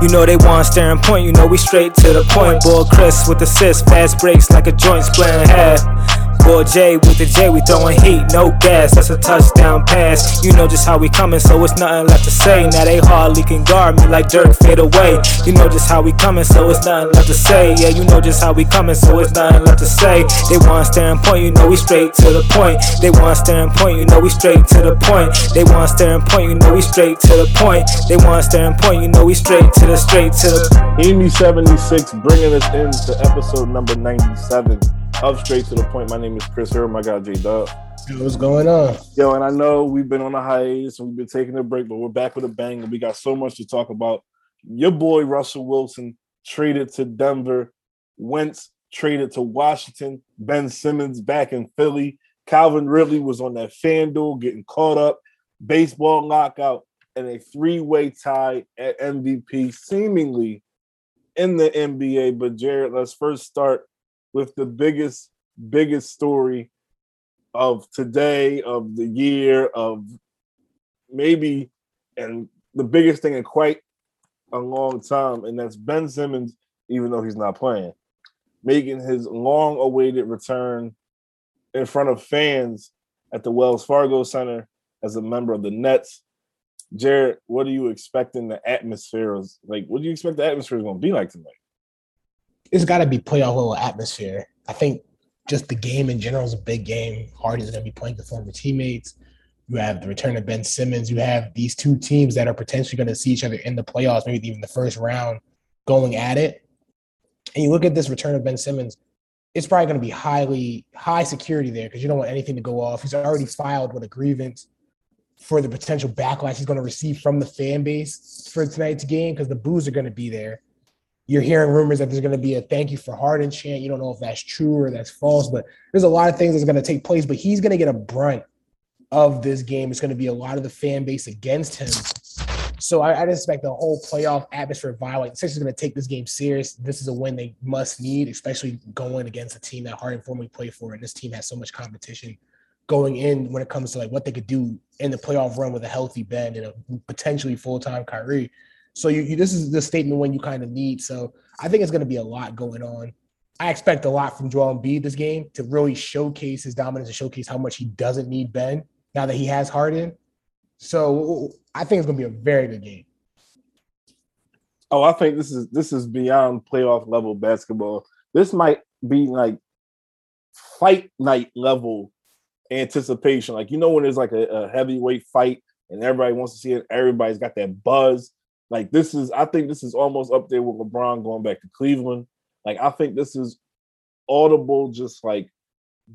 You know they want staring point, you know we straight to the point. Boy Chris with assist, fast breaks like a joint splitting half. Boy J with the J, we throwing heat, no gas. That's a touchdown pass. You know just how we coming, so it's nothing left to say. Now they hardly can guard me like Dirk fade away. You know just how we coming, so it's nothing left to say. Yeah, you know just how we coming, so it's nothing left to say. They want staring point, you know we straight to the point. They want staring point, you know we straight to the point. They want staring point, you know we straight to the point. They want staring point, you know we straight to the straight to the. Emu76 bringing us into episode number 97. Up straight to the point. My name is Chris Herm. I got J Dub. What's going on? Yo, and I know we've been on a hiatus and we've been taking a break, but we're back with a bang, and we got so much to talk about. Your boy Russell Wilson traded to Denver. Wentz traded to Washington. Ben Simmons back in Philly. Calvin Ridley was on that FanDuel getting caught up. Baseball knockout and a three-way tie at MVP, seemingly in the NBA. But Jarod, let's first start with the biggest, biggest story of today, of the year, of maybe, and the biggest thing in quite a long time, and that's Ben Simmons, even though he's not playing, making his long awaited return in front of fans at the Wells Fargo Center as a member of the Nets. Jarod, what are you expecting the atmosphere is like? What do you expect the atmosphere is going to be like tonight? It's got to be playoff level atmosphere. I think just the game in general is a big game. Harden's going to be playing the former teammates. You have the return of Ben Simmons. You have these two teams that are potentially going to see each other in the playoffs, maybe even the first round, going at it. And you look at this return of Ben Simmons, it's probably going to be highly high security there because you don't want anything to go off. He's already filed with a grievance for the potential backlash he's going to receive from the fan base for tonight's game because the boos are going to be there you're hearing rumors that there's going to be a thank you for Harden chant. You don't know if that's true or that's false, but there's a lot of things that's going to take place. But he's going to get a brunt of this game. It's going to be a lot of the fan base against him. So I, I expect the whole playoff atmosphere violent. Sixers going to take this game serious. This is a win they must need, especially going against a team that Harden formerly played for, and this team has so much competition going in when it comes to like what they could do in the playoff run with a healthy Ben and a potentially full time Kyrie. So you, you this is the statement when you kind of need. So I think it's going to be a lot going on. I expect a lot from Joel Embiid this game to really showcase his dominance and showcase how much he doesn't need Ben now that he has Harden. So I think it's going to be a very good game. Oh, I think this is this is beyond playoff level basketball. This might be like fight night level anticipation. Like you know when there's like a, a heavyweight fight and everybody wants to see it. Everybody's got that buzz. Like this is, I think this is almost up there with LeBron going back to Cleveland. Like I think this is audible, just like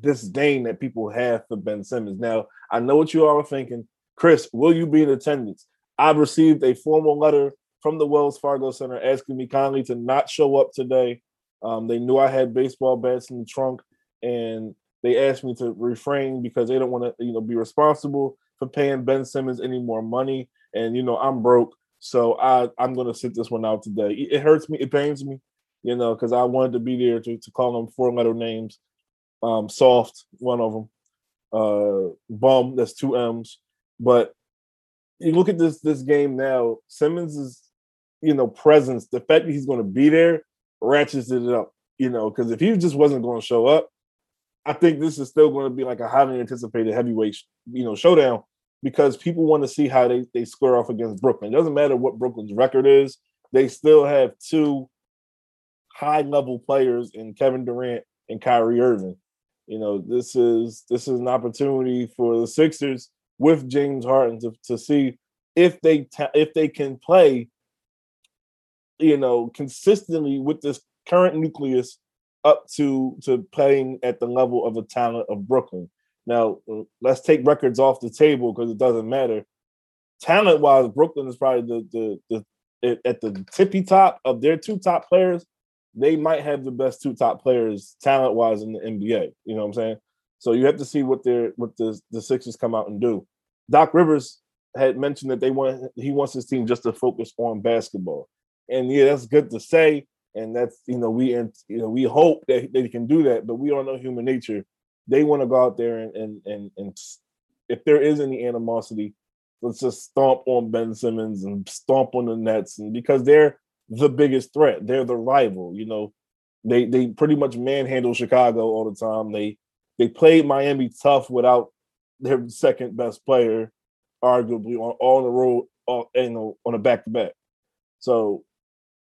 disdain that people have for Ben Simmons. Now I know what you all are thinking, Chris. Will you be in attendance? I've received a formal letter from the Wells Fargo Center asking me kindly to not show up today. Um, they knew I had baseball bats in the trunk, and they asked me to refrain because they don't want to, you know, be responsible for paying Ben Simmons any more money. And you know, I'm broke, so I I'm gonna sit this one out today. It hurts me, it pains me, you know, because I wanted to be there to, to call them four letter names. Um, soft, one of them. Uh, bum, that's two M's. But you look at this this game now. Simmons is, you know, presence. The fact that he's going to be there ratchets it up. You know, because if he just wasn't going to show up, I think this is still going to be like a highly anticipated heavyweight, you know, showdown because people want to see how they, they square off against Brooklyn. It doesn't matter what Brooklyn's record is, they still have two high level players in Kevin Durant and Kyrie Irving. You know, this is this is an opportunity for the Sixers with James Harden to, to see if they ta- if they can play, you know, consistently with this current nucleus up to to playing at the level of the talent of Brooklyn. Now, let's take records off the table because it doesn't matter. Talent wise, Brooklyn is probably the, the the at the tippy top of their two top players. They might have the best two top players talent wise in the NBA. You know what I'm saying? So you have to see what their what the the Sixers come out and do. Doc Rivers had mentioned that they want he wants his team just to focus on basketball, and yeah, that's good to say. And that's you know we and you know we hope that they can do that, but we all know human nature they want to go out there and and and and if there is any animosity, let's just stomp on Ben Simmons and stomp on the Nets, and because they're the biggest threat. They're the rival. You know, they they pretty much manhandle Chicago all the time. They they played Miami tough without their second best player, arguably on all the road, all, you know, on a back to back. So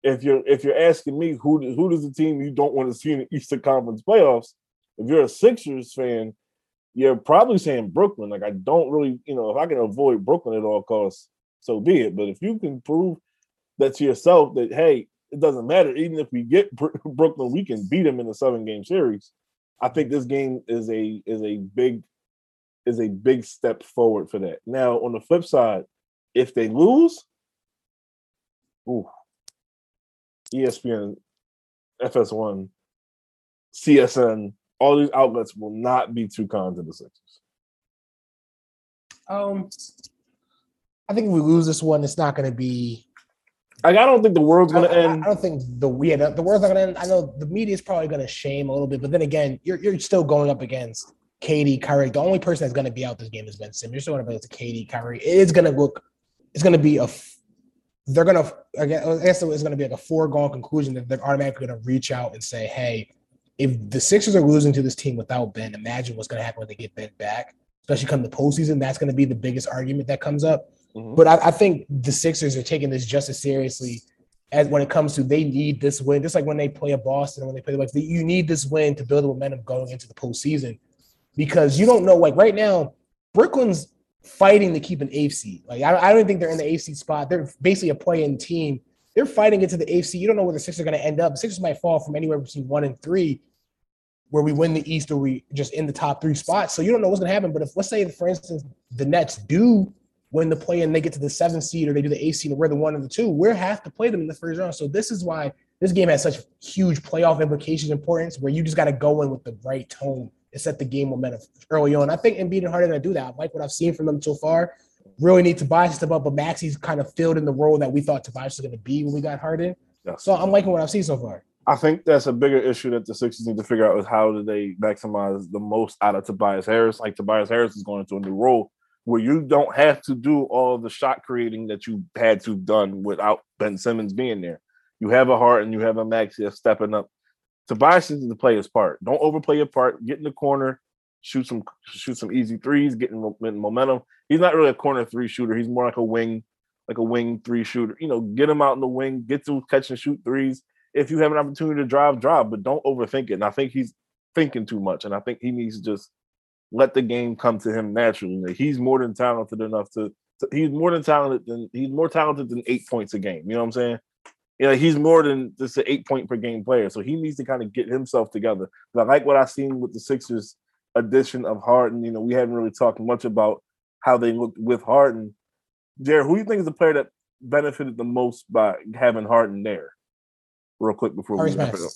if you're if you're asking me who who does the team you don't want to see in the Eastern Conference playoffs, if you're a Sixers fan, you're probably saying Brooklyn. Like I don't really, you know, if I can avoid Brooklyn at all costs, so be it. But if you can prove that to yourself that hey, it doesn't matter. Even if we get Brooklyn, we can beat them in a seven game series. I think this game is a is a big is a big step forward for that. Now on the flip side, if they lose, ooh, ESPN, FS1, CSN, all these outlets will not be too kind to the Sixers. Um, I think if we lose this one, it's not going to be like I don't think the world's gonna end. I, don't think the yeah, the, the world's not gonna end. I know the media is probably gonna shame a little bit, but then again, you're you're still going up against KD Kyrie. The only person that's gonna be out this game is Ben Simmons. You're still going up against KD, Kyrie. It's gonna look. It's gonna be a. They're gonna. I guess it's gonna be like a foregone conclusion that they're automatically gonna reach out and say, "Hey, if the Sixers are losing to this team without Ben, imagine what's gonna happen when they get Ben back." Especially come the postseason, that's going to be the biggest argument that comes up. Mm-hmm. But I, I, think the Sixers are taking this just as seriously as when it comes to they need this win. Just like when they play a Boston, when they play the Bucks, you need this win to build the momentum going into the postseason because you don't know. Like right now, Brooklyn's fighting to keep an eighth seed. Like I, I don't think they're in the eighth seed spot. They're basically a play-in team. They're fighting into the seed. You don't know where the Sixers are going to end up. Sixers might fall from anywhere between one and three, where we win the East or we just in the top three spots. So you don't know what's going to happen. But if let's say, for instance, the Nets do win the play and they get to the seventh seed or they do the eighth seed and we're the one or the two, we're have to play them in the first round. So this is why this game has such huge playoff implications, importance, where you just got to go in with the right tone and set the game momentum early on. I think Embiid and Harden are going to do that. I like what I've seen from them so far. Really need Tobias to step up, but Maxey's kind of filled in the role that we thought Tobias was going to be when we got Harden. Yes. So I'm liking what I've seen so far. I think that's a bigger issue that the Sixers need to figure out is how do they maximize the most out of Tobias Harris. Like Tobias Harris is going into a new role where you don't have to do all the shot creating that you had to done without Ben Simmons being there. You have a Harden you have a Maxey stepping up. Tobias is to play his part. Don't overplay your part. Get in the corner, shoot some shoot some easy threes, getting momentum. He's not really a corner three shooter. He's more like a wing, like a wing three shooter. You know, get him out in the wing, get to catch and shoot threes. If you have an opportunity to drive, drive, but don't overthink it. And I think he's thinking too much. And I think he needs to just let the game come to him naturally. He's more than talented enough to, to, he's more than talented than he's more talented than eight points a game. You know what I'm saying? You know, he's more than just an eight point per game player. So he needs to kind of get himself together. But I like what I've seen with the Sixers addition of Harden. You know, we haven't really talked much about how they looked with Harden. Jarod, who do you think is the player that benefited the most by having Harden there? Real quick before Tyrese we wrap it up.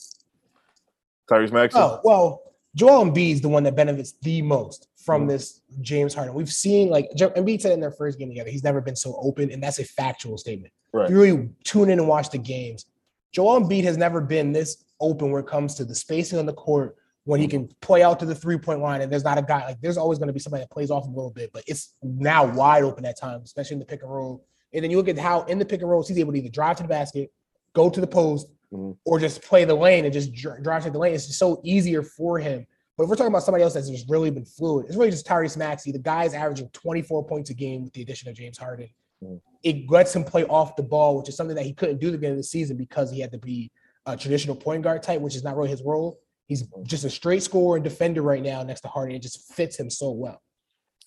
Tyrese Maxey. Oh well, Joel Embiid is the one that benefits the most from mm this James Harden. We've seen like Embiid said in their first game together, he's never been so open, and that's a factual statement. Right. You really tune in and watch the games. Joel Embiid has never been this open when it comes to the spacing on the court when he can play out to the three point line, and there's not a guy like there's always going to be somebody that plays off a little bit, but it's now wide open at times, especially in the pick and roll. And then you look at how in the pick and rolls he's able to either drive to the basket, go to the post, mm-hmm. or just play the lane and just drive to the lane. It's just so easier for him. But if we're talking about somebody else that's just really been fluid, it's really just Tyrese Maxey. The guy's averaging 24 points a game with the addition of James Harden. Mm-hmm. It lets him play off the ball, which is something that he couldn't do at the beginning of the season because he had to be a traditional point guard type, which is not really his role. He's just a straight scorer and defender right now next to Harden. It just fits him so well.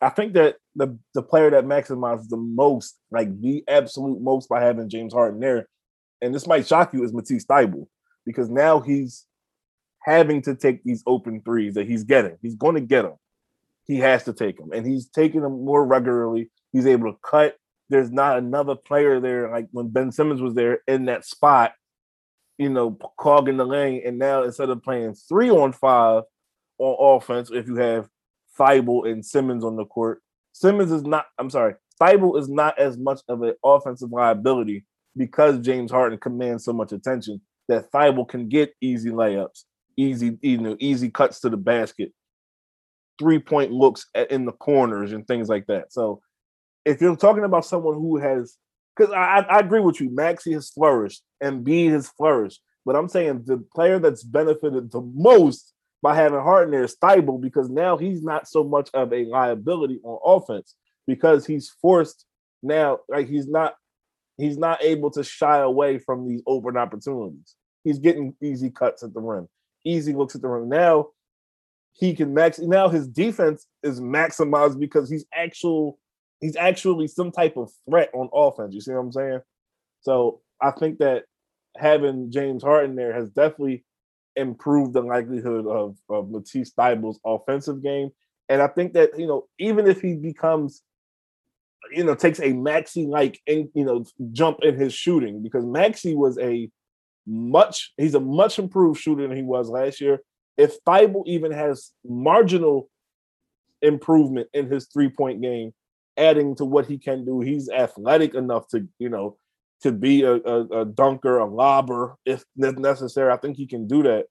I think that the the player that maximizes the most, like the absolute most, by having James Harden there, and this might shock you, is Matisse Thybulle, because now he's having to take these open threes that he's getting. He's going to get them. He has to take them, and he's taking them more regularly. He's able to cut. There's not another player there like when Ben Simmons was there in that spot, you know, clogging the lane. And now instead of playing three on five on offense, if you have Thybulle and Simmons on the court, Simmons is not. I'm sorry, Thybulle is not as much of an offensive liability because James Harden commands so much attention that Thybulle can get easy layups, easy, you know, easy cuts to the basket, three point looks in the corners and things like that. So if you're talking about someone who has because I, I agree with you. Maxey has flourished, and Embiid has flourished, but I'm saying the player that's benefited the most by having Harden there is Thybulle because now he's not so much of a liability on offense because he's forced now, like he's not he's not able to shy away from these open opportunities. He's getting easy cuts at the rim, easy looks at the rim. Now he can max now his defense is maximized because he's actual he's actually some type of threat on offense. You see what I'm saying? So I think that having James Harden there has definitely improved the likelihood of, of Matisse Thybulle's offensive game. And I think that, you know, even if he becomes, you know, takes a Maxey like, you know, jump in his shooting, because Maxey was a much, he's a much improved shooter than he was last year. If Thybulle even has marginal improvement in his three point game, adding to what he can do, he's athletic enough to, you know, to be a, a, a dunker, a lobber if necessary. I think he can do that.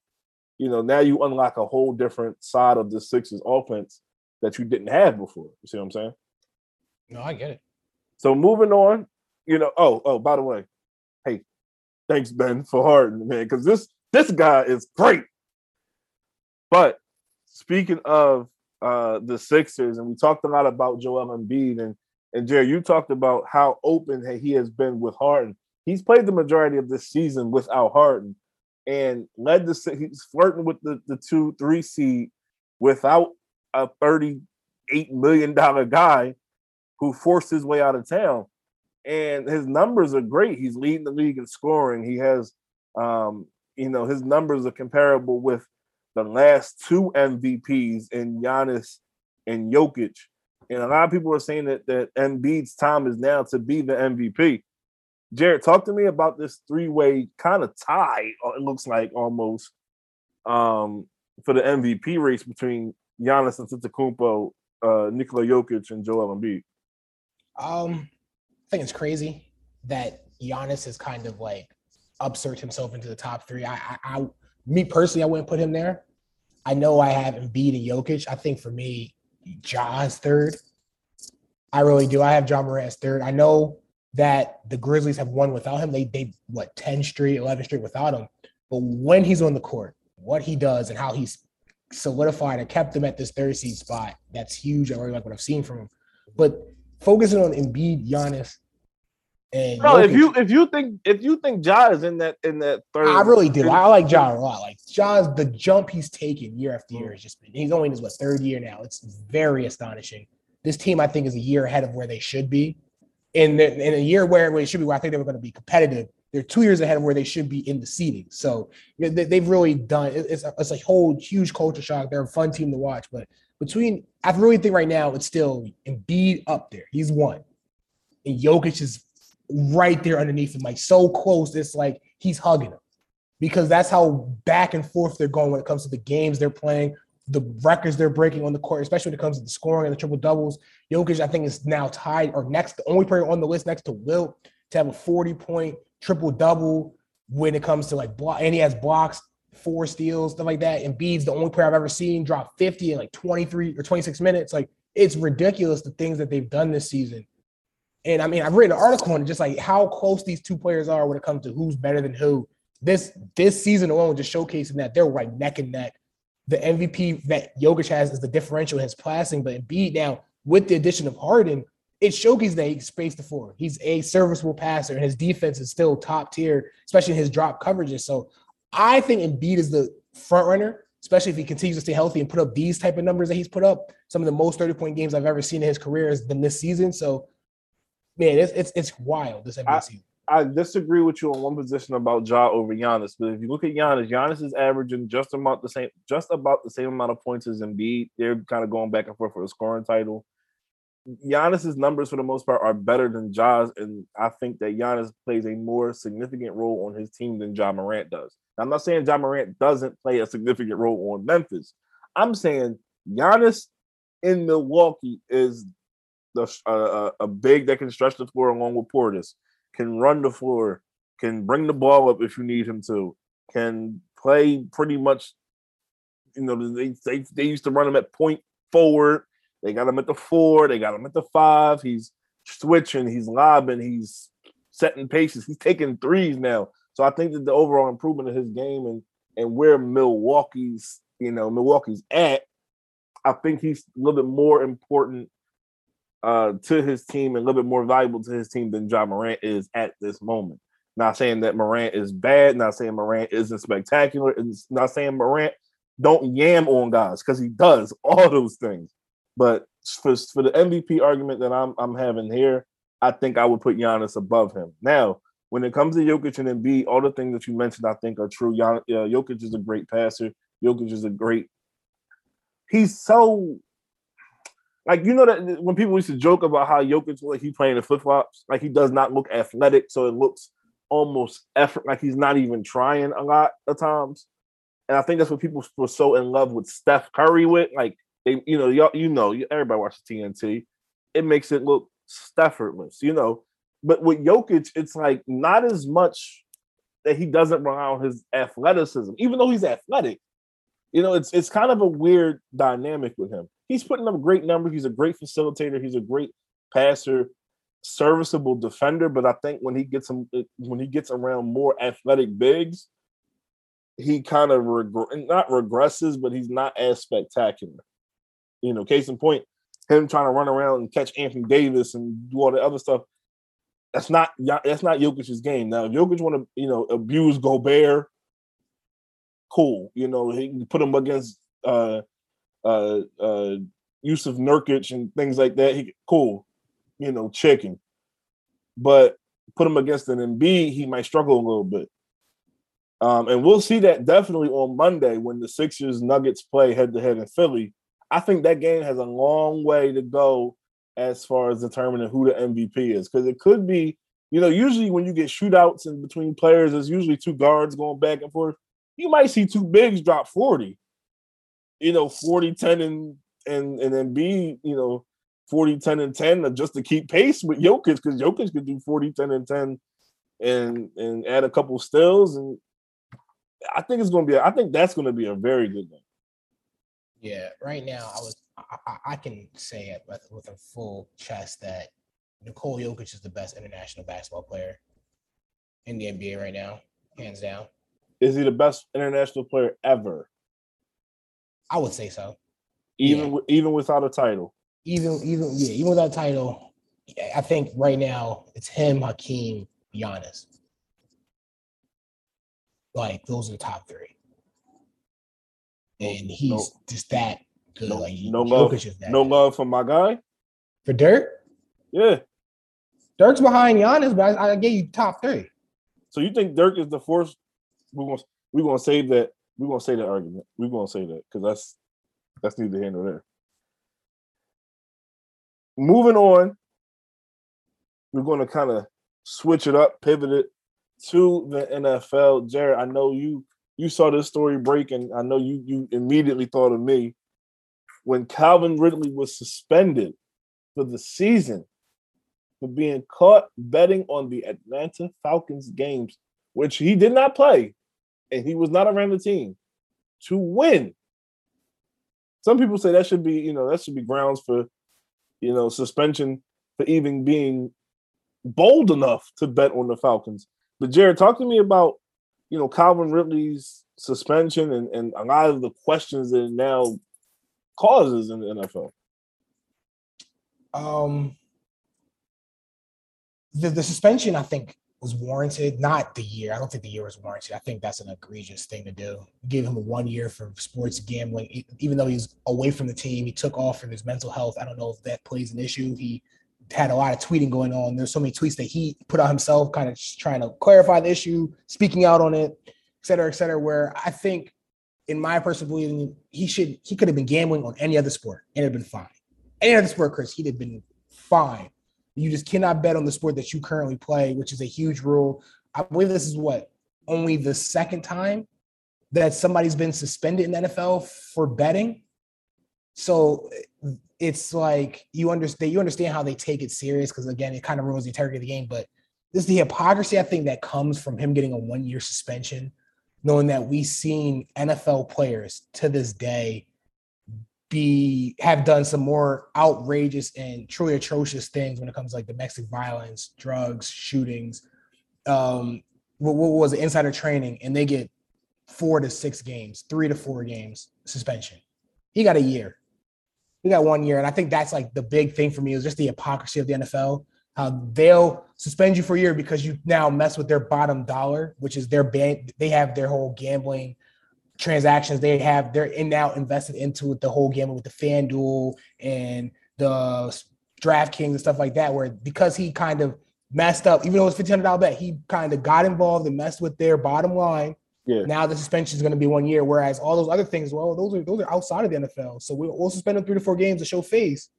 You know, now you unlock a whole different side of the Sixers offense that you didn't have before. You see what I'm saying? No, I get it. So moving on, you know. Oh, oh, by the way, hey, thanks Ben for Harden, man, because this this guy is great. But speaking of uh the Sixers, and we talked a lot about Joel Embiid and and Jerry, you talked about how open he has been with Harden. He's played the majority of this season without Harden and led the he's flirting with the, the two, three seed without a $38 million guy who forced his way out of town. And his numbers are great. He's leading the league in scoring. He has um, you know, his numbers are comparable with the last two MVPs in Giannis and Jokic. And a lot of people are saying that that Embiid's time is now to be the MVP. Jarod, talk to me about this three-way kind of tie. Uh, it looks like almost um, for the MVP race between Giannis and Antetokounmpo, uh, Nikola Jokic, and Joel Embiid. Um, I think it's crazy that Giannis has kind of like upsert himself into the top three. I, I, I, me personally, I wouldn't put him there. I know I have Embiid and Jokic. I think for me, Ja's third. I really do. I have Ja Morant third. I know that the Grizzlies have won without him. They they what 10 straight, 11 straight without him. But when he's on the court, what he does and how he's solidified and kept them at this third seed spot, that's huge. I really like what I've seen from him. But focusing on Embiid, Giannis, and no, Jokic, if you if you think if you think Ja is in that in that third, I really do. I like Ja a lot. Like Ja's the jump he's taken year after year mm. has just been. He's only in his what third year now. It's very astonishing. This team, I think, is a year ahead of where they should be. In the, in a year where, where it should be, where I think they were going to be competitive. They're two years ahead of where they should be in the seeding. So they, have really done. It's a, it's a whole huge culture shock. They're a fun team to watch. But between, I really think right now it's still Embiid up there. He's one, and Jokic is right there underneath him, like so close. It's like he's hugging him because that's how back and forth they're going when it comes to the games they're playing, the records they're breaking on the court, especially when it comes to the scoring and the triple doubles. Jokic, I think, is now tied or next, the only player on the list next to Wilt to have a 40 point triple double when it comes to like block, and he has blocks, four steals, stuff like that. And Embiid's the only player I've ever seen drop 50 in like 23 or 26 minutes. Like it's ridiculous the things that they've done this season. And I mean, I've written an article on it, just like how close these two players are when it comes to who's better than who. This this season alone just showcasing that they're right neck and neck. The MVP that Jokic has is the differential in his passing, but Embiid now with the addition of Harden, it showcases that he's spaced the floor. He's a serviceable passer, and his defense is still top tier, especially in his drop coverages. So I think Embiid is the front runner, especially if he continues to stay healthy and put up these type of numbers that he's put up. Some of the most 30 point games I've ever seen in his career has been this season. So man, it's it's, it's wild this NBA I, season. I disagree with you on one position about Ja over Giannis, but if you look at Giannis, Giannis is averaging just about the same, just about the same amount of points as Embiid. They're kind of going back and forth for the scoring title. Giannis's numbers for the most part are better than Ja's, and I think that Giannis plays a more significant role on his team than Ja Morant does. Now, I'm not saying Ja Morant doesn't play a significant role on Memphis. I'm saying Giannis in Milwaukee is the uh, a big that can stretch the floor along with Portis, can run the floor, can bring the ball up if you need him to, can play pretty much. You know, they they, they used to run him at point forward. They got him at the four. They got him at the five. He's switching. He's lobbing. He's setting paces. He's taking threes now. So I think that the overall improvement of his game and and where Milwaukee's, you know, Milwaukee's at, I think he's a little bit more important uh, to his team and a little bit more valuable to his team than Ja Morant is at this moment. Not saying that Morant is bad, not saying Morant isn't spectacular, it's not saying Morant don't yam on guys because he does all those things. But for, for the MVP argument that I'm I'm having here, I think I would put Giannis above him. Now, when it comes to Jokic and Embiid, all the things that you mentioned I think are true. Jan, uh, Jokic is a great passer. Jokic is a great. He's so like you know that when people used to joke about how Jokic was like he playing the flip flops, like he does not look athletic, so it looks almost effort like he's not even trying a lot of times. And I think that's what people were so in love with Steph Curry with. Like they, you know, y'all, you know, everybody watches TNT. It makes it look effortless, you know. But with Jokic, it's like not as much that he doesn't rely on his athleticism, even though he's athletic. You know, it's it's kind of a weird dynamic with him. He's putting up great numbers. He's a great facilitator. He's a great passer, serviceable defender. But I think when he gets him, when he gets around more athletic bigs, he kind of reg- not regresses, but he's not as spectacular. You know, case in point, him trying to run around and catch Anthony Davis and do all the other stuff. That's not that's not Jokic's game. Now, if Jokic want to, you know, abuse Gobert, cool. You know, he put him against uh uh uh Jusuf Nurkic and things like that. He cool, you know, checking. But put him against an Embiid, he might struggle a little bit. Um, and we'll see that definitely on Monday when the Sixers Nuggets play head to head in Philly. I think that game has a long way to go as far as determining who the MVP is because it could be, you know, usually when you get shootouts in between players, there's usually two guards going back and forth. You might see two bigs drop 40, you know, 40, 10, and and and then be, you know, 40, 10, and 10 just to keep pace with Jokic because Jokic could do 40, 10, and 10 and and add a couple stills. And I think it's gonna be, I think that's gonna be a very good game. Yeah, right now I was I, I can say it with, with a full chest that Nikola Jokic is the best international basketball player in the NBA right now, hands down. Is he the best international player ever? I would say so. Even yeah. even without a title. Even even yeah, even without a title, I think right now it's him, Hakeem, Giannis. Like those are the top three and he's no, just that good. No, like no love, no good. love for my guy. For Dirk, yeah, Dirk's behind Giannis, but I, I gave you top three. So you think Dirk is the fourth? We're gonna we're gonna save that. We're gonna say that argument. We're gonna say that because that's that's neither here nor there. Moving on, we're gonna kind of switch it up, pivot it to the NFL. Jarod, I know you you saw this story break, and I know you you immediately thought of me when Calvin Ridley was suspended for the season for being caught betting on the Atlanta Falcons games, which he did not play, and he was not around the team to win. Some people say that should be, you know, that should be grounds for, you know, suspension for even being bold enough to bet on the Falcons. But Jarod, talk to me about you know, Calvin Ridley's suspension and, and a lot of the questions that it now causes in the NFL? Um, the, the suspension, I think, was warranted. Not the year. I don't think the year was warranted. I think that's an egregious thing to do. Give him one year for sports gambling, even though he's away from the team. He took off for his mental health. I don't know if that plays an issue. He had a lot of tweeting going on. There's so many tweets that he put out himself, kind of trying to clarify the issue, speaking out on it, et cetera, et cetera. Where I think, in my personal belief, he should he could have been gambling on any other sport and it'd been fine. Any other sport, Chris, he'd have been fine. You just cannot bet on the sport that you currently play, which is a huge rule. I believe this is what only the second time that somebody's been suspended in the NFL for betting. So it's like you understand you understand how they take it serious because again it kind of ruins the integrity of the game but this is the hypocrisy i think that comes from him getting a one year suspension knowing that we've seen nfl players to this day be have done some more outrageous and truly atrocious things when it comes to like domestic violence, drugs, shootings. Um, what, what was it, insider training, and they get four to six games, three to four games suspension. He got a year. He got one year, and I think that's like the big thing for me is just the hypocrisy of the NFL. How they'll suspend you for a year because you now mess with their bottom dollar, which is their band. They have their whole gambling transactions they have they're in now invested into the whole game with the FanDuel and the DraftKings and stuff like that. Where because he kind of messed up, even though it's fifteen hundred dollar bet, he kind of got involved and messed with their bottom line. Yeah. Now the suspension is going to be one year, whereas all those other things, well, those are those are outside of the NFL. So we'll, we'll suspend him three to four games to show face.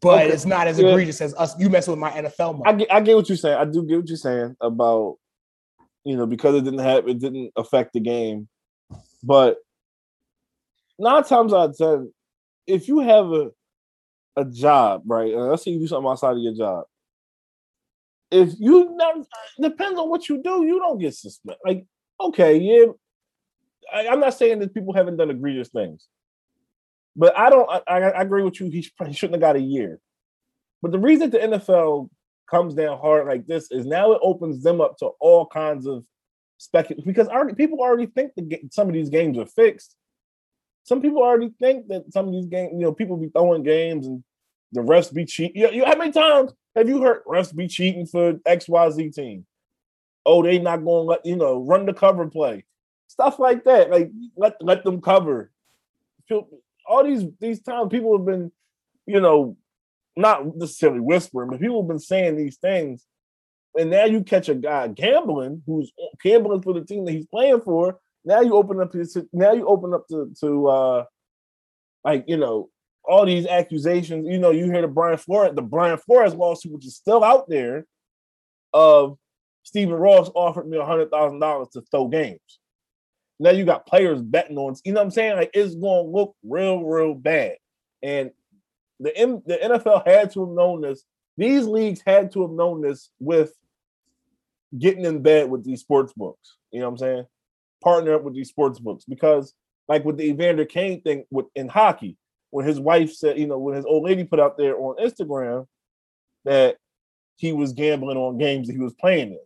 But Okay. it's not as Yeah. egregious as us. You messing with my NFL money. I get, I get what you're saying. I do get what you're saying about, you know, because it didn't have it didn't affect the game. But nine times out of ten, if you have a a job, right? Uh, let's say you do something outside of your job. If you not depends on what you do, you don't get suspended. Like, okay, yeah. I, I'm not saying that people haven't done egregious things, but I don't. I, I, I agree with you. He, he shouldn't have got a year. But the reason the NFL comes down hard like this is now it opens them up to all kinds of speculation because already people already think ga- some of these games are fixed. Some people already think that some of these games, you know, people be throwing games and the refs be cheating. You, you, how many times have you heard refs be cheating for X Y Z team? Oh, they not going to let you know run the cover play, stuff like that. Like let let them cover. All these these times people have been, you know, not necessarily whispering, but people have been saying these things. And now you catch a guy gambling who's gambling for the team that he's playing for. Now you open up his now you open up to to uh like you know all these accusations. You know, you hear the Brian Flores, the Brian Flores lawsuit, which is still out there, of Stephen Ross offered me a hundred thousand dollars to throw games. Now you got players betting on, you know what I'm saying? Like it's gonna look real, real bad. And the M- the NFL had to have known this. These leagues had to have known this with getting in bed with these sports books. You know what I'm saying? Partner up with these sports books because, like with the Evander Kane thing with in hockey, when his wife said, you know, when his old lady put out there on Instagram that he was gambling on games that he was playing in.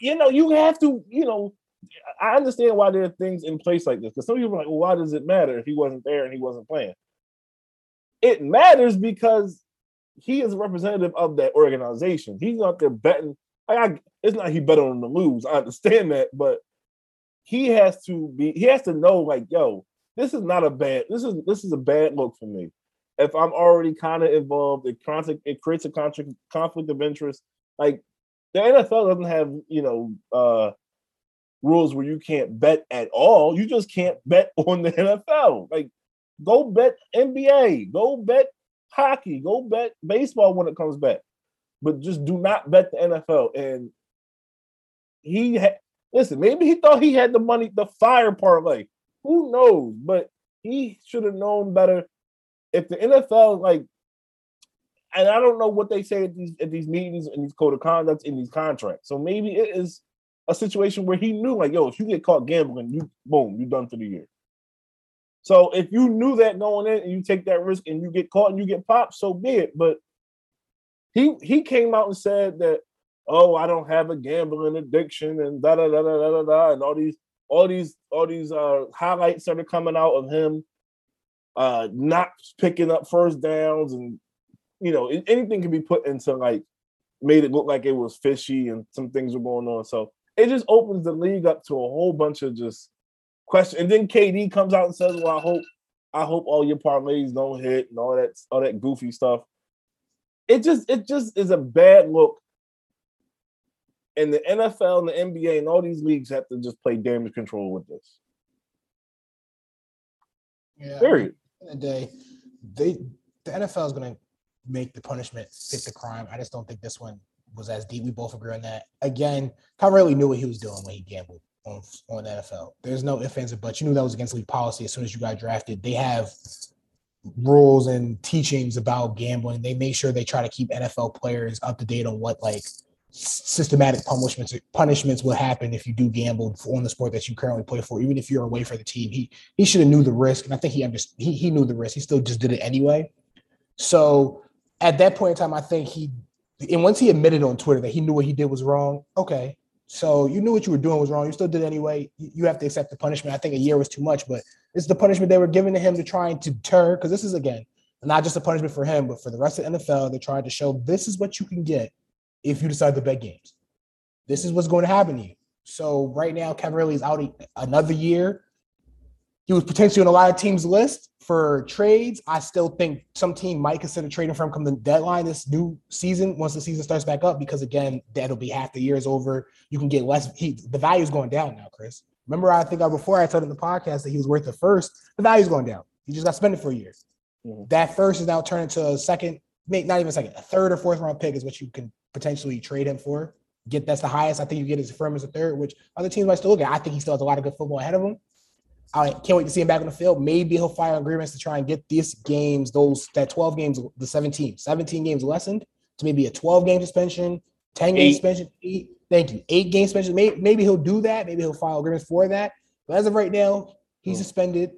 You know, you have to, you know, I understand why there are things in place like this because some people are like, well, why does it matter if he wasn't there and he wasn't playing? It matters because he is a representative of that organization. He's not there betting. I, it's not he bet on them to lose. I understand that, but he has to be. He has to know, like, yo, this is not a bad. This is this is a bad look for me. If I'm already kind of involved, it. It creates a conflict conflict of interest. Like the NFL doesn't have, you know, uh rules where you can't bet at all. You just can't bet on the NFL. Like, go bet NBA, go bet hockey, go bet baseball when it comes back, but just do not bet the NFL. And he had listen, maybe he thought he had the money, the fire parlay. Who knows? But he should have known better. If the NFL like, and I don't know what they say at these at these meetings and these code of conducts in these contracts. So maybe it is a situation where he knew, like, yo, if you get caught gambling, you boom, you done for the year. So if you knew that going in and you take that risk and you get caught and you get popped, so be it. But he he came out and said that, oh, I don't have a gambling addiction and da da da da da da da and all these all these all these uh highlights that are coming out of him uh not picking up first downs and you know anything can be put into like made it look like it was fishy and some things were going on. So it just opens the league up to a whole bunch of just question. And then KD comes out and says, "Well, I hope, I hope all your parlays don't hit and all that, all that goofy stuff." It just, it just is a bad look. And the NFL and the NBA and all these leagues have to just play damage control with this. Yeah. Period. end of the day, they the NFL is going to make the punishment fit the crime. I just don't think this one was as deep. We both agree on that. Again, Tom really knew what he was doing when he gambled on on NFL. There's no ifs ands or buts. You knew that was against league policy as soon as you got drafted. They have rules and teachings about gambling. They make sure they try to keep NFL players up to date on what like systematic punishments punishments will happen if you do gamble on the sport that you currently play for, even if you're away for the team. He he should have knew the risk, and I think he understood. He he knew the risk. He still just did it anyway. So at that point in time, I think he and once he admitted on Twitter that he knew what he did was wrong. Okay, so you knew what you were doing was wrong. You still did it anyway. You have to accept the punishment. I think a year was too much, but it's the punishment they were giving to him to try and deter. Because this is again not just a punishment for him, but for the rest of the NFL. They're trying to show this is what you can get if you decide to bet games. This is what's going to happen to you. So right now, Ridley is out another year. He was potentially on a lot of teams' list for trades. I still think some team might consider trading for him come the deadline this new season once the season starts back up because again, that'll be half the year is over. You can get less. He the value is going down now, Chris. Remember, I think I, before I told in the podcast that he was worth the first. The value's going down. He just got spent it for a year. Mm-hmm. That first is now turned into a second, not even a second, a third or fourth round pick is what you can potentially trade him for. Get that's the highest I think you get as firm as a third, which other teams might still look at. I think he still has a lot of good football ahead of him. I can't wait to see him back on the field. Maybe he'll fire agreements to try and get these games, those that 12 games, the 17, 17 games lessened to maybe a 12 game suspension, 10 game suspension, eight. Thank you. Eight game suspension. Maybe, maybe he'll do that. Maybe he'll file agreements for that. But as of right now, he's hmm. suspended,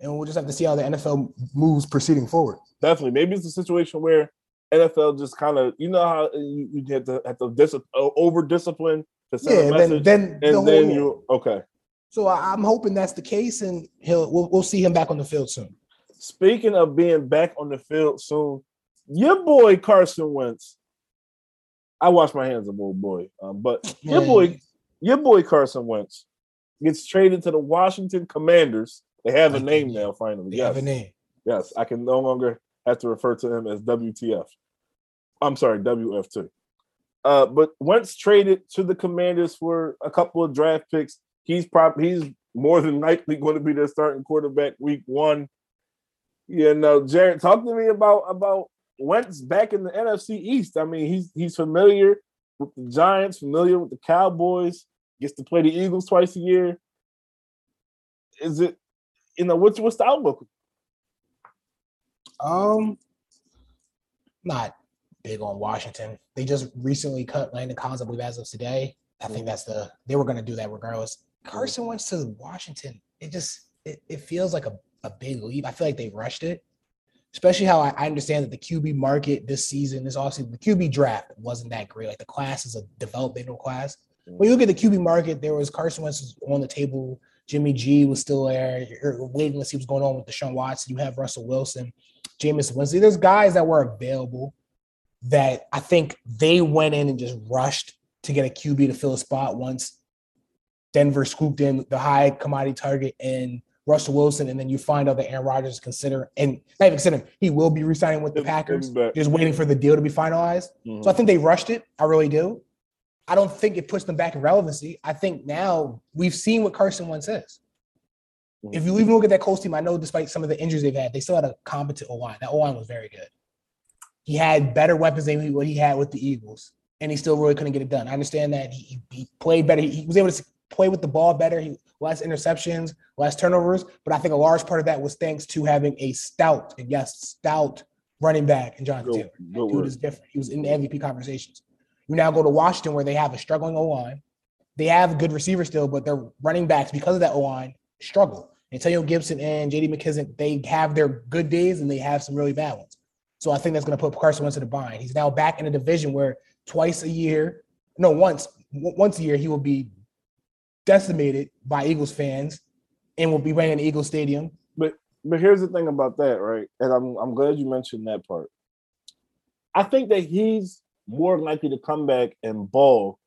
and we'll just have to see how the NFL moves proceeding forward. Definitely. Maybe it's a situation where NFL just kind of, you know how you, you have to have to dis- over discipline to send yeah, a message, then, then and the then you okay. So I'm hoping that's the case, and he'll we'll, we'll see him back on the field soon. Speaking of being back on the field soon, your boy Carson Wentz. I wash my hands of old boy, um, but your boy, your boy Carson Wentz gets traded to the Washington Commanders. They have a name now, finally. They yes. have a name. Yes, I can no longer have to refer to him as WTF. I'm sorry, WF2. Uh, but Wentz traded to the Commanders for a couple of draft picks. He's probably he's more than likely going to be their starting quarterback week one. You know, Jarod, talk to me about about Wentz back in the NFC East. I mean, he's he's familiar with the Giants, familiar with the Cowboys, gets to play the Eagles twice a year. Is it, you know, what's what's the outlook? Um, not big on Washington. They just recently cut Landon Collins, I believe, as of today. I think that's the they were going to do that regardless. Carson went to Washington. It just it, it feels like a, a big leap. I feel like they rushed it, especially how I, I understand that the QB market this season is also the QB draft wasn't that great. Like the class is a developmental class. Mm. When you look at the QB market, there was Carson Wentz on the table. Jimmy G was still there. You're waiting to see what's going on with Deshaun Watson. You have Russell Wilson. Jameis Winston. There's guys that were available that I think they went in and just rushed to get a QB to fill a spot once Denver scooped in the high commodity target and Russell Wilson, and then you find out that Aaron Rodgers is consider and not even considering he will be resigning with the Packers, just waiting for the deal to be finalized. Mm-hmm. So I think they rushed it. I really do. I don't think it puts them back in relevancy. I think now we've seen what Carson Wentz is. If you even look at that Colts team, I know despite some of the injuries they've had, they still had a competent O line. That O line was very good. He had better weapons than what he had with the Eagles, and he still really couldn't get it done. I understand that he, he played better. He was able to play with the ball better. He less interceptions, less turnovers. But I think a large part of that was thanks to having a stout and yes, stout running back in Jonathan Taylor. Dude is different. He was in the MVP conversations. You now go to Washington where they have a struggling O line. They have good receivers still, but their running backs, because of that O line, struggle. Antonio Gibson and JD McKissic, they have their good days and they have some really bad ones. So I think that's going to put Carson Wentz in the bind. He's now back in a division where twice a year, no, once, once a year, he will be decimated by Eagles fans and will be playing in the Eagles Stadium. But but here's the thing about that, right? And I'm I'm glad you mentioned that part. I think that he's more likely to come back and ball.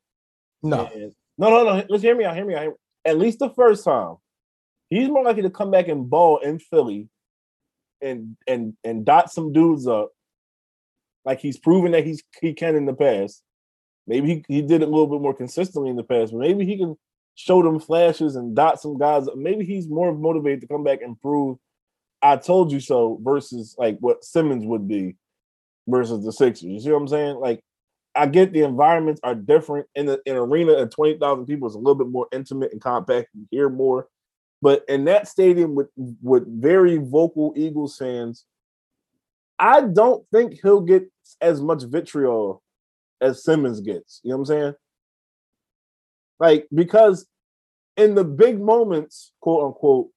No, and, no, no, no. Let's hear me out. Hear me out. At least the first time he's more likely to come back and ball in Philly and and and dot some dudes up like he's proven that he's he can in the past. Maybe he, he did it a little bit more consistently in the past, but maybe he can show them flashes and dot some guys. Maybe he's more motivated to come back and prove I told you so versus like what Simmons would be versus the Sixers. You see what I'm saying? Like I get the environments are different in the in arena of 20,000 people is a little bit more intimate and compact. You hear more. But in that stadium with with very vocal Eagles fans, I don't think he'll get as much vitriol as Simmons gets. You know what I'm saying? Like because in the big moments, quote unquote,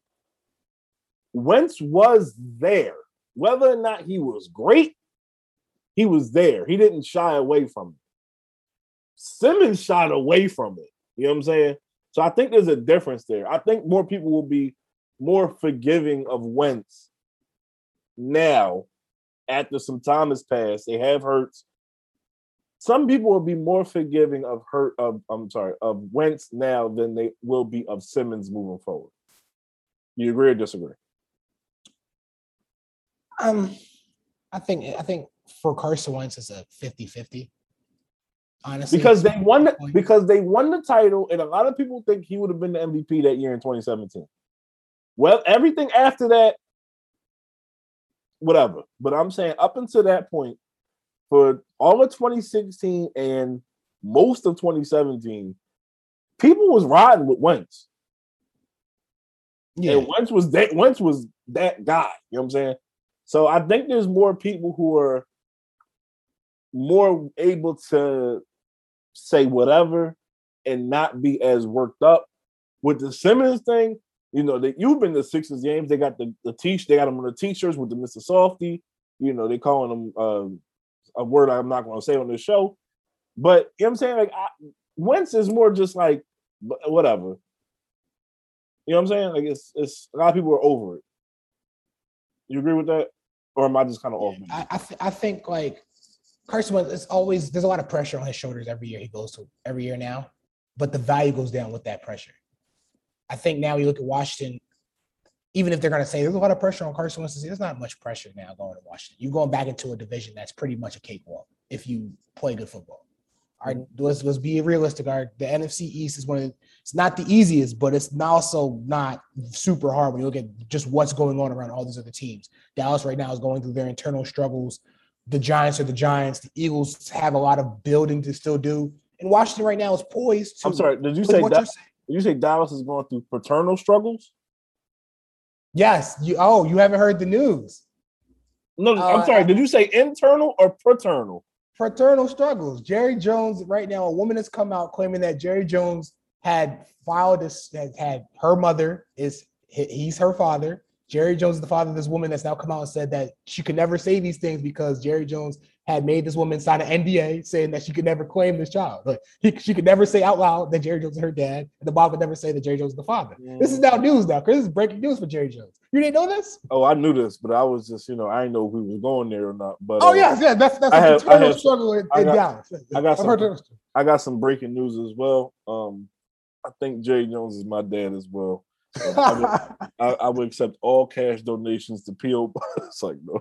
Wentz was there. Whether or not he was great, he was there. He didn't shy away from it. Simmons shied away from it. You know what I'm saying? So I think there's a difference there. I think more people will be more forgiving of Wentz now after some time has passed. They have Hurts. Some people will be more forgiving of hurt of I'm sorry of Wentz now than they will be of Simmons moving forward. You agree or disagree? Um, I think I think for Carson Wentz it's a 50-50. Honestly, because they won the, because they won the title, and a lot of people think he would have been the MVP that year in 2017. Well, everything after that, whatever. But I'm saying up until that point, for all of 2016 and most of 2017, people was riding with Wentz. Yeah, and Wentz was that Wentz was that guy. You know what I'm saying? So I think there's more people who are more able to say whatever and not be as worked up. With the Simmons thing, you know, that you've been to Sixers games, they got the, the t they got them on the t-shirts with the Mr. Softy. You know, they calling them uh, a word I'm not gonna say on this show. But you know what I'm saying? Like I, Wentz is more just like whatever. You know what I'm saying? Like it's it's a lot of people are over it. You agree with that? Or am I just kind of off? I I, th- I think like Carson Wentz is always there's a lot of pressure on his shoulders every year he goes to every year now, but the value goes down with that pressure. I think now you look at Washington, even if they're going to say there's a lot of pressure on Carson Wentz, there's not much pressure now going to Washington. You're going back into a division that's pretty much a cakewalk if you play good football. All right, mm-hmm. let's let's be realistic. Our the NFC East is one of it's not the easiest, but it's also not super hard when you look at just what's going on around all these other teams. Dallas right now is going through their internal struggles the Giants are the Giants. The Eagles have a lot of building to still do. And Washington right now is poised to. I'm sorry. Did you say that? Did you say Dallas is going through paternal struggles? Yes. You. Oh, you haven't heard the news. No, uh, I'm sorry. Did you say internal or paternal? Paternal struggles. Jerry Jones right now. A woman has come out claiming that Jerry Jones had filed this. Has had her mother is he's her father Jerry Jones is the father of this woman that's now come out and said that she could never say these things because Jerry Jones had made this woman sign an NDA saying that she could never claim this child. Like he, she could never say out loud that Jerry Jones is her dad, and the mom would never say that Jerry Jones is the father. Mm. This is now news now, because this is breaking news for Jerry Jones. You didn't know this? Oh, I knew this, but I was just, you know, I didn't know if we was going there or not. But oh uh, yeah, yeah, that's that's I a have, struggle in, in got, Dallas. I got some, I got some breaking news as well. Um, I think Jerry Jones is my dad as well. I, would, I, I, would, accept all cash donations to PO. it's like no.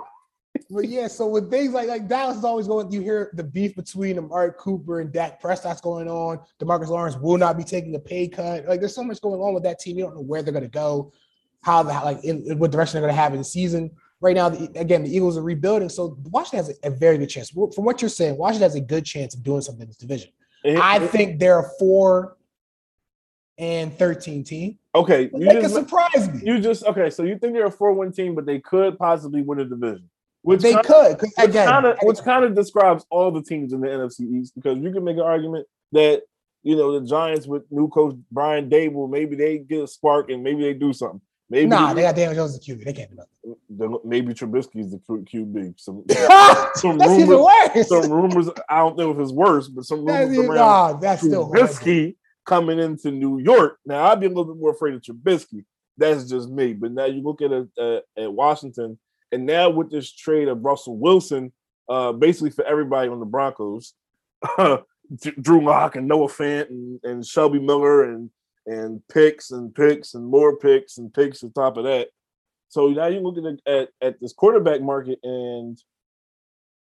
But yeah, so with things like like Dallas is always going, you hear the beef between Amari Cooper and Dak Prescott's going on. Demarcus Lawrence will not be taking a pay cut. Like there's so much going on with that team. You don't know where they're going to go, how the like in, in what direction they're going to have in the season. Right now, the, again, the Eagles are rebuilding, so Washington has a, a, very good chance. From what you're saying, Washington has a good chance of doing something in this division. It, I it, think they're a four and 13 team. Okay, you they just, surprise me. You just okay. So you think they're a four-win team, but they could possibly win a division. Which they kinda, could, which again, kinda, which kind of describes all the teams in the NFC East because you can make an argument that you know the Giants with new coach Brian Daboll, maybe they get a spark and maybe they do something. Maybe nah, they got Daniel Jones as QB. They can't do nothing. Maybe Trubisky is the QB. Some, some that's rumors, even worse. Some rumors. I don't know if it's worse, but some rumors that's around nah, that's Trubisky still coming into New York. Now, I'd be a little bit more afraid of Trubisky. That's just me. But now you look at a, uh, at Washington, and now with this trade of Russell Wilson, uh, basically for everybody on the Broncos, Drew Lock and Noah Fant and, and Shelby Miller and and picks and picks and more picks and picks on top of that. So now you look at, at at this quarterback market, and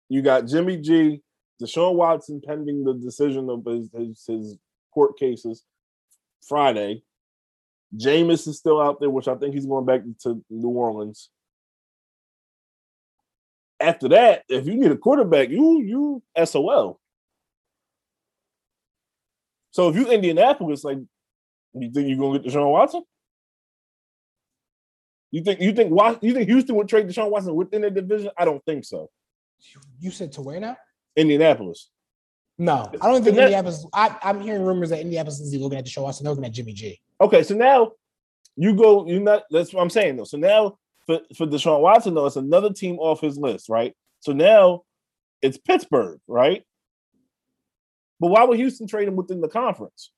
you got Jimmy G, Deshaun Watson pending the decision of his, his, his court cases Friday. Jameis is still out there, which I think he's going back to New Orleans. After that, if you need a quarterback, you you SOL. So if you Indianapolis, like you think you're gonna get Deshaun Watson? You think you think you think Houston would trade Deshaun Watson within the division? I don't think so. You said to where now? Indianapolis. No, I don't think Indianapolis. I, I'm hearing rumors that Indianapolis is looking at Deshaun Watson, they're looking at Jimmy G. Okay, so now you go. You're not. That's what I'm saying though. So now for for Deshaun Watson though, it's another team off his list, right? So now it's Pittsburgh, right? But why would Houston trade him within the conference?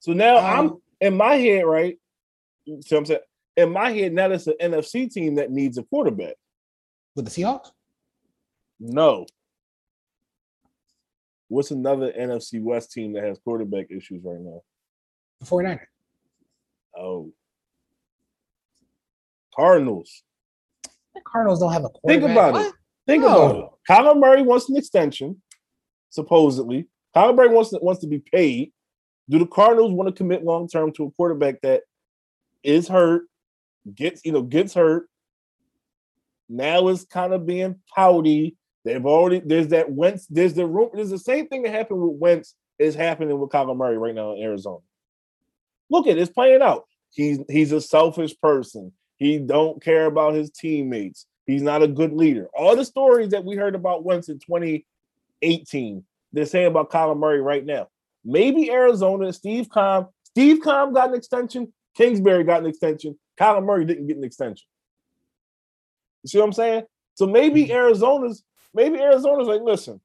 So now I'm Um, in my head, right? So I'm saying in my head now it's an NFC team that needs a quarterback. with the Seahawks. No. What's another NFC West team that has quarterback issues right now? The 49ers. Oh, Cardinals. The Cardinals don't have a quarterback. Think about What? it. Think No. about it. Kyler Murray wants an extension, supposedly. Kyler Murray wants to, wants to be paid. Do the Cardinals want to commit long term to a quarterback that is hurt, gets you know gets hurt? Now is kind of being pouty. They've already there's that Wentz. There's the room. There's the same thing that happened with Wentz is happening with Kyler Murray right now in Arizona. Look at it, it's playing out. He's he's a selfish person. He don't care about his teammates. He's not a good leader. All the stories that we heard about Wentz in 2018, they're saying about Kyler Murray right now. Maybe Arizona, Steve Keim, Steve Keim got an extension. Kingsbury got an extension. Kyler Murray didn't get an extension. You see what I'm saying? So maybe mm-hmm. Arizona's, maybe Arizona's like, listen,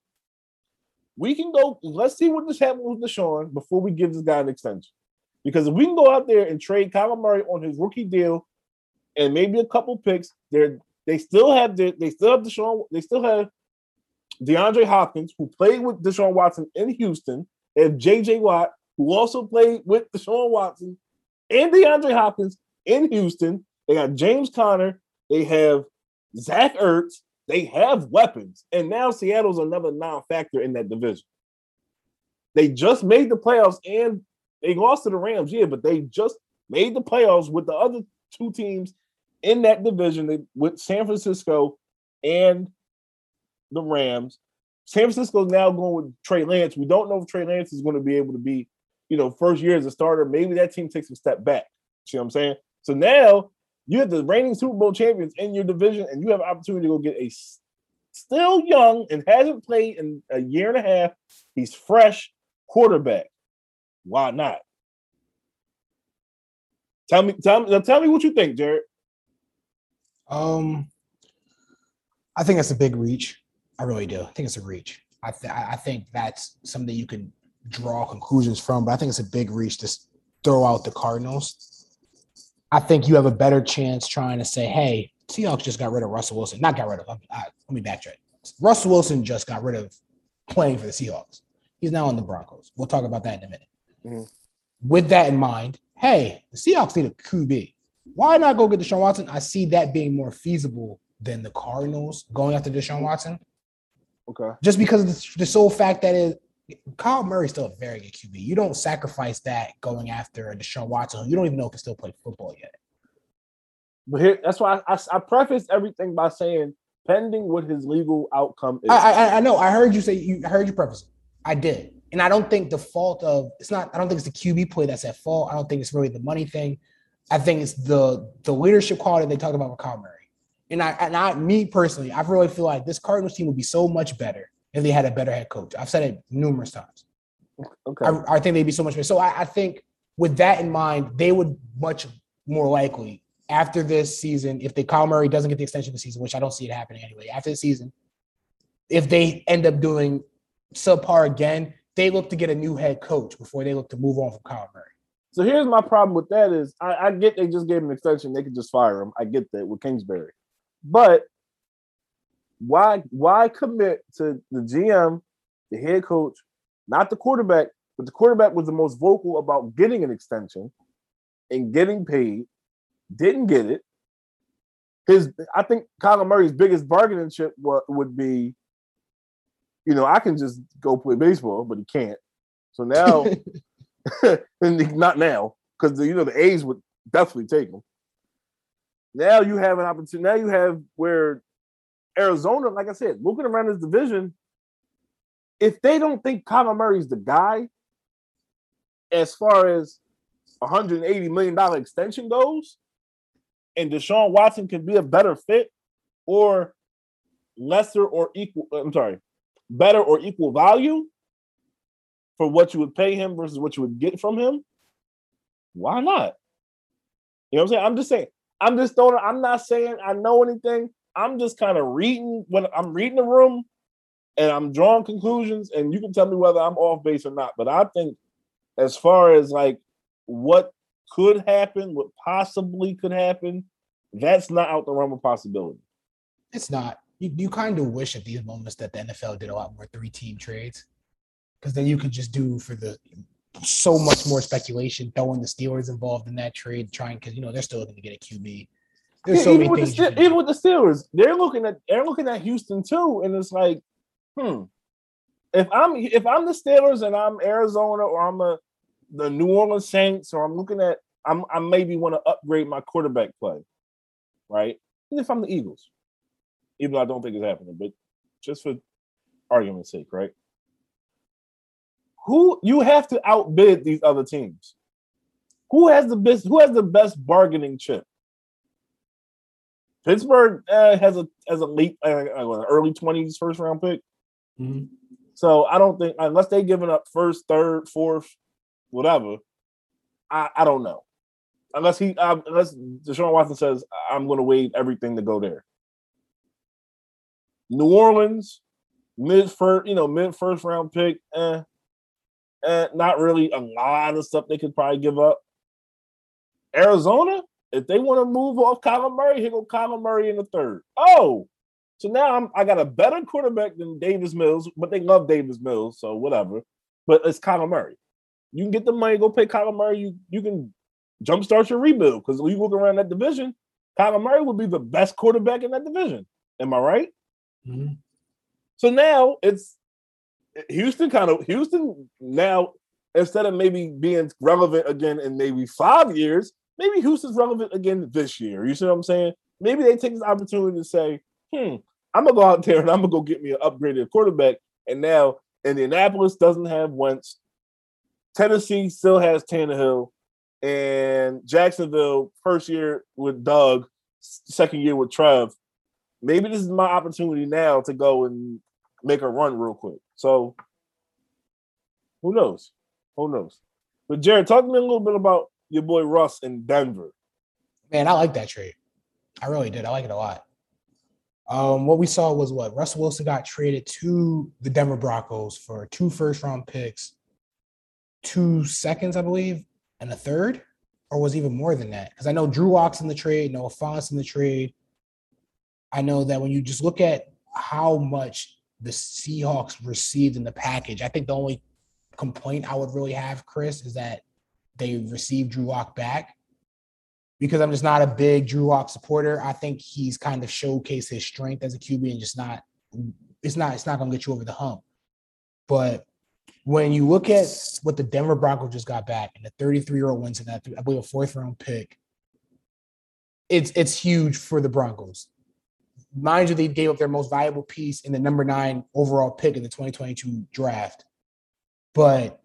we can go, let's see what this happened with Deshaun before we give this guy an extension. Because if we can go out there and trade Kyler Murray on his rookie deal and maybe a couple picks, they're they still have the they still have Deshaun, they still have DeAndre Hopkins, who played with Deshaun Watson in Houston, they have JJ Watt, who also played with Deshaun Watson and DeAndre Hopkins in Houston. They got James Conner, they have Zach Ertz, they have weapons, and now Seattle's another non-factor in that division. They just made the playoffs and they lost to the Rams, yeah, but they just made the playoffs with the other two teams in that division with San Francisco and the Rams. San Francisco's now going with Trey Lance. We don't know if Trey Lance is going to be able to be, you know, first year as a starter. Maybe that team takes a step back. See what I'm saying? So now you have the reigning Super Bowl champions in your division, and you have an opportunity to go get a still young and hasn't played in a year and a half. He's fresh quarterback. Why not? Tell me, tell me, tell me what you think, Jarod. Um, I think that's a big reach. I really do. I think it's a reach. I th- I think that's something you can draw conclusions from, but I think it's a big reach to throw out the Cardinals. I think you have a better chance trying to say, "Hey, Seahawks just got rid of Russell Wilson." Not got rid of. I, let me backtrack. Russell Wilson just got rid of playing for the Seahawks. He's now on the Broncos. We'll talk about that in a minute. Mhm. With that in mind, hey, the Seahawks need a QB. Why not go get Deshaun Watson? I see that being more feasible than the Cardinals going after Deshaun Watson, Okay. just because of the, the sole fact that it, Kyle Murray's still a very good QB. You don't sacrifice that going after Deshaun Watson, you don't even know if can still play football yet. But here, that's why I, I, I preface everything by saying pending what his legal outcome is. I, I I know. I heard you say you I heard you preface. it. I did, and I don't think the fault of it's not. I don't think it's the QB play that's at fault. I don't think it's really the money thing. I think it's the the leadership quality they talk about with Kyle Murray. And I and I me personally, I really feel like this Cardinals team would be so much better if they had a better head coach. I've said it numerous times. okay. I, I think they'd be so much better. So I, I think with that in mind, they would much more likely after this season, if the Kyle Murray doesn't get the extension of the season, which I don't see it happening anyway, after the season, if they end up doing subpar again, they look to get a new head coach before they look to move on from Kyle Murray. So here's my problem with that is I, I get they just gave him an extension, they could just fire him. I get that with Kingsbury. But why why commit to the GM, the head coach, not the quarterback, but the quarterback was the most vocal about getting an extension and getting paid, didn't get it. His I think Kyler Murray's biggest bargaining chip would be, you know, I can just go play baseball, but he can't. So now not now, because you know the A's would definitely take him. Now you have an opportunity. Now you have where Arizona, like I said, looking around this division, if they don't think Kyler Murray's the guy, as far as 180 million dollar extension goes, and Deshaun Watson can be a better fit, or lesser or equal. I'm sorry, better or equal value for what you would pay him versus what you would get from him, why not? You know what I'm saying? I'm just saying. I'm just throwing. I'm not saying I know anything. I'm just kind of reading when I'm reading the room, and I'm drawing conclusions. And you can tell me whether I'm off base or not. But I think, as far as like what could happen, what possibly could happen, that's not out the realm of possibility. It's not. You, you kind of wish at these moments that the NFL did a lot more three team trades because then you could just do for the so much more speculation throwing the Steelers involved in that trade, trying because you know they're still going to get a QB. There's so even, with the, even with the Steelers, they're looking at they're looking at Houston too, and it's like, hmm, if I'm if I'm the Steelers and I'm Arizona or I'm a the New Orleans Saints or I'm looking at I'm I maybe want to upgrade my quarterback play, right? Even if I'm the Eagles, even though I don't think it's happening, but just for argument's sake, right? Who you have to outbid these other teams? Who has the best? Who has the best bargaining chip? Pittsburgh uh, has a has a late, uh, early twenties first round pick. Mm-hmm. So I don't think unless they giving up first, third, fourth, whatever. I, I don't know. Unless he uh, unless Deshaun Watson says I'm going to waive everything to go there. New Orleans, mid first, you know, mid first round pick. Eh, eh, not really a lot of stuff they could probably give up. Arizona, if they want to move off Kyler Murray, here go Kyler Murray in the third. Oh, so now I'm I got a better quarterback than Davis Mills, but they love Davis Mills, so whatever. But it's Kyler Murray. You can get the money, go pay Kyler Murray. You you can jumpstart your rebuild because when you look around that division, Kyler Murray would be the best quarterback in that division. Am I right? Mm-hmm. So now it's Houston kind of Houston now instead of maybe being relevant again in maybe five years, maybe Houston's relevant again this year. You see what I'm saying? Maybe they take this opportunity to say, hmm, I'm gonna go out there and I'm gonna go get me an upgraded quarterback. And now Indianapolis doesn't have Wentz. Tennessee still has Tannehill, and Jacksonville first year with Doug, second year with Trev. Maybe this is my opportunity now to go and make a run real quick. So who knows? Who knows? But Jarod, talk to me a little bit about your boy Russ in Denver. Man, I like that trade. I really did. I like it a lot. Um, what we saw was what Russell Wilson got traded to the Denver Broncos for two first round picks, two seconds, I believe, and a third, or was even more than that? Because I know Drew Lock's in the trade, Noah Fant's in the trade. I know that when you just look at how much the Seahawks received in the package, I think the only complaint I would really have, Chris, is that they received Drew Lock back because I'm just not a big Drew Lock supporter. I think he's kind of showcased his strength as a QB and just not it's not it's not gonna get you over the hump. But when you look at what the Denver Broncos just got back and the 33 year old wins in that, I believe a fourth round pick, it's it's huge for the Broncos. Mind you, they gave up their most valuable piece in the number nine overall pick in the 2022 draft. But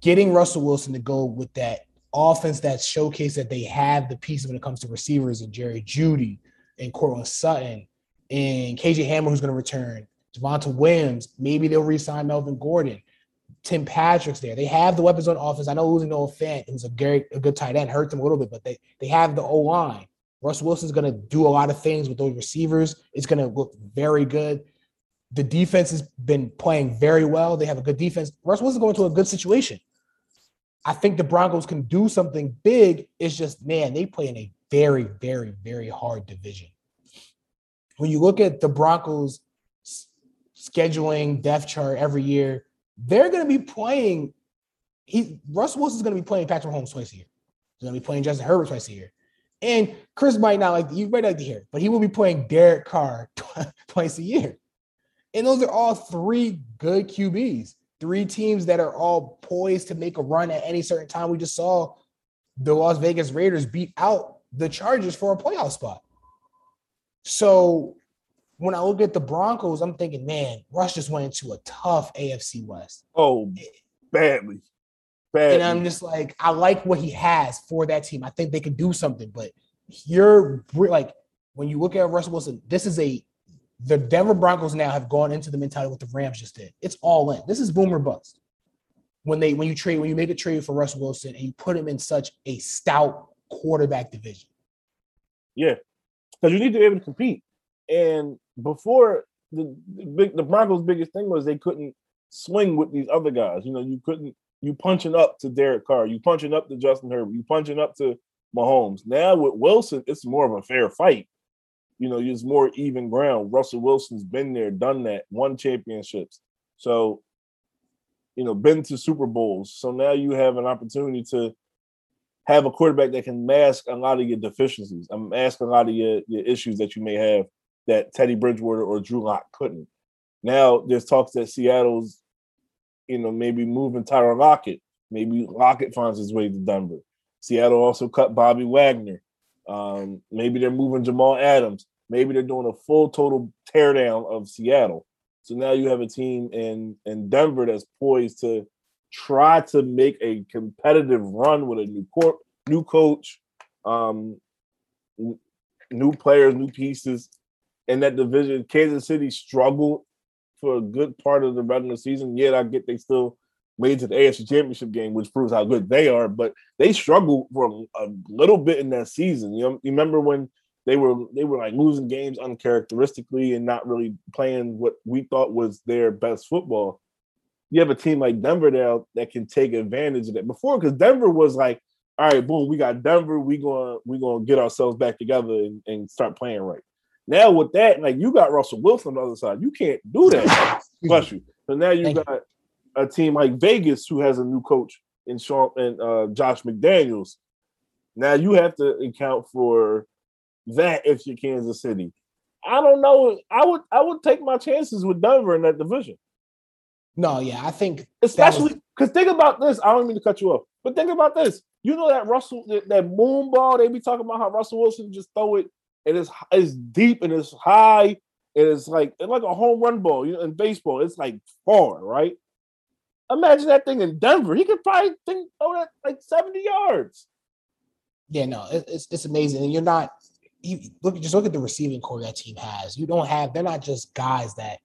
getting Russell Wilson to go with that offense that showcase that they have the pieces when it comes to receivers and Jerry Jeudy and Courtland Sutton and KJ Hamler who's going to return, Javonte Williams, maybe they'll re-sign Melvin Gordon. Tim Patrick's there. They have the weapons on offense. I know losing Noah Fant, who's a great, a good tight end, hurts them a little bit, but they they have the O line. Russ Wilson's going to do a lot of things with those receivers. It's going to look very good. The defense has been playing very well. They have a good defense. Russ Wilson's going to a good situation. I think the Broncos can do something big. It's just, man, they play in a very, very, very hard division. When you look at the Broncos scheduling depth chart every year, they're going to be playing. He Russ Wilson's going to be playing Patrick Mahomes twice a year. He's going to be playing Justin Herbert twice a year. And Chris might not like you might like to hear, but he will be playing Derek Carr twice a year. And those are all three good QBs three teams that are all poised to make a run at any certain time. We just saw the Las Vegas Raiders beat out the Chargers for a playoff spot. So when I look at the Broncos, I'm thinking, man, Russ just went into a tough AFC West. Oh, badly. Badly. And I'm just like, I like what he has for that team. I think they can do something, but you're like, when you look at Russell Wilson, this is a The Denver Broncos now have gone into the mentality what the Rams just did. It's all in. This is boomer bust. When they when you trade when you make a trade for Russell Wilson and you put him in such a stout quarterback division. Yeah, because you need to be able to compete. And before the, the big the Broncos' biggest thing was they couldn't swing with these other guys. You know, you couldn't you punching up to Derek Carr, you punching up to Justin Herbert, you punching up to Mahomes. Now with Wilson, it's more of a fair fight. You know, it's more even ground. Russell Wilson's been there, done that, won championships. So, you know, been to Super Bowls. So now you have an opportunity to have a quarterback that can mask a lot of your deficiencies, and mask a lot of your, your issues that you may have that Teddy Bridgewater or Drew Lock couldn't. Now there's talks that Seattle's, you know, maybe moving Tyler Lockett. Maybe Lockett finds his way to Denver. Seattle also cut Bobby Wagner. Um, maybe they're moving Jamal Adams. Maybe they're doing a full total teardown of Seattle. So now you have a team in in Denver that's poised to try to make a competitive run with a new court, new coach, um, new players, new pieces in that division. Kansas City struggled for a good part of the regular season. Yet I get they still made to the AFC Championship game, which proves how good they are. But they struggled for a, a little bit in that season. You know, you remember when they were they were like losing games uncharacteristically and not really playing what we thought was their best football. You have a team like Denver now that can take advantage of that. Before, because Denver was like, all right, boom, we got Denver. We gonna we gonna get ourselves back together and, and start playing right. Now with that, like you got Russell Wilson on the other side, you can't do that. Bless you. So now you Thank got a team like Vegas who has a new coach in Sean and uh, Josh McDaniels. Now you have to account for that if you're Kansas City. I don't know. I would I would take my chances with Denver in that division, No, yeah, I think especially because think about this. I don't mean to cut you off, but think about this. You know that Russell that, that moon ball they be talking about how Russell Wilson just throw it and it's it's deep and it's high and it's like it's like a home run ball. You know, in baseball, it's like far, right? Imagine that thing in Denver. He could probably think throw that like 70 yards. Yeah, no, it's it's amazing, and you're not. You look just look at the receiving corps that team has. You don't have. They're not just guys that.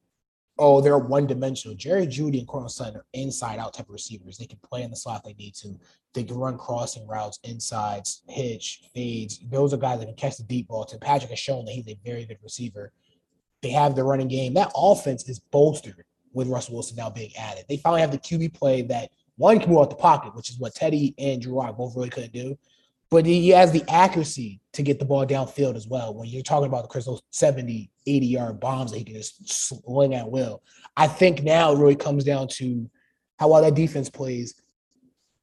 Oh, they're one dimensional. Jerry Jeudy and Courtland Sutton are inside out type of receivers. They can play in the slot they need to. They can run crossing routes, insides, hitch, fades. Those are guys that can catch the deep ball. Tim Patrick has shown that he's a very good receiver. They have the running game. That offense is bolstered with Russell Wilson now being added. They finally have the QB play that one can move out the pocket, which is what Teddy and Drew Lock both really couldn't do. But he has the accuracy to get the ball downfield as well. When you're talking about the Crystal 70, 80 yard bombs that he can just swing at will. I think now it really comes down to how well that defense plays.